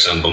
Santo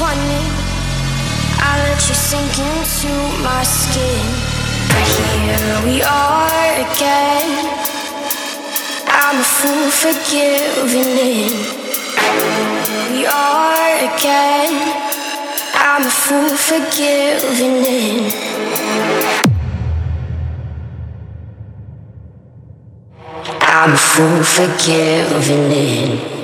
running. I let you sink into my skin. But here we are again. I'm a fool for giving in. We are again. I'm a fool for giving in. I'm a fool for giving in.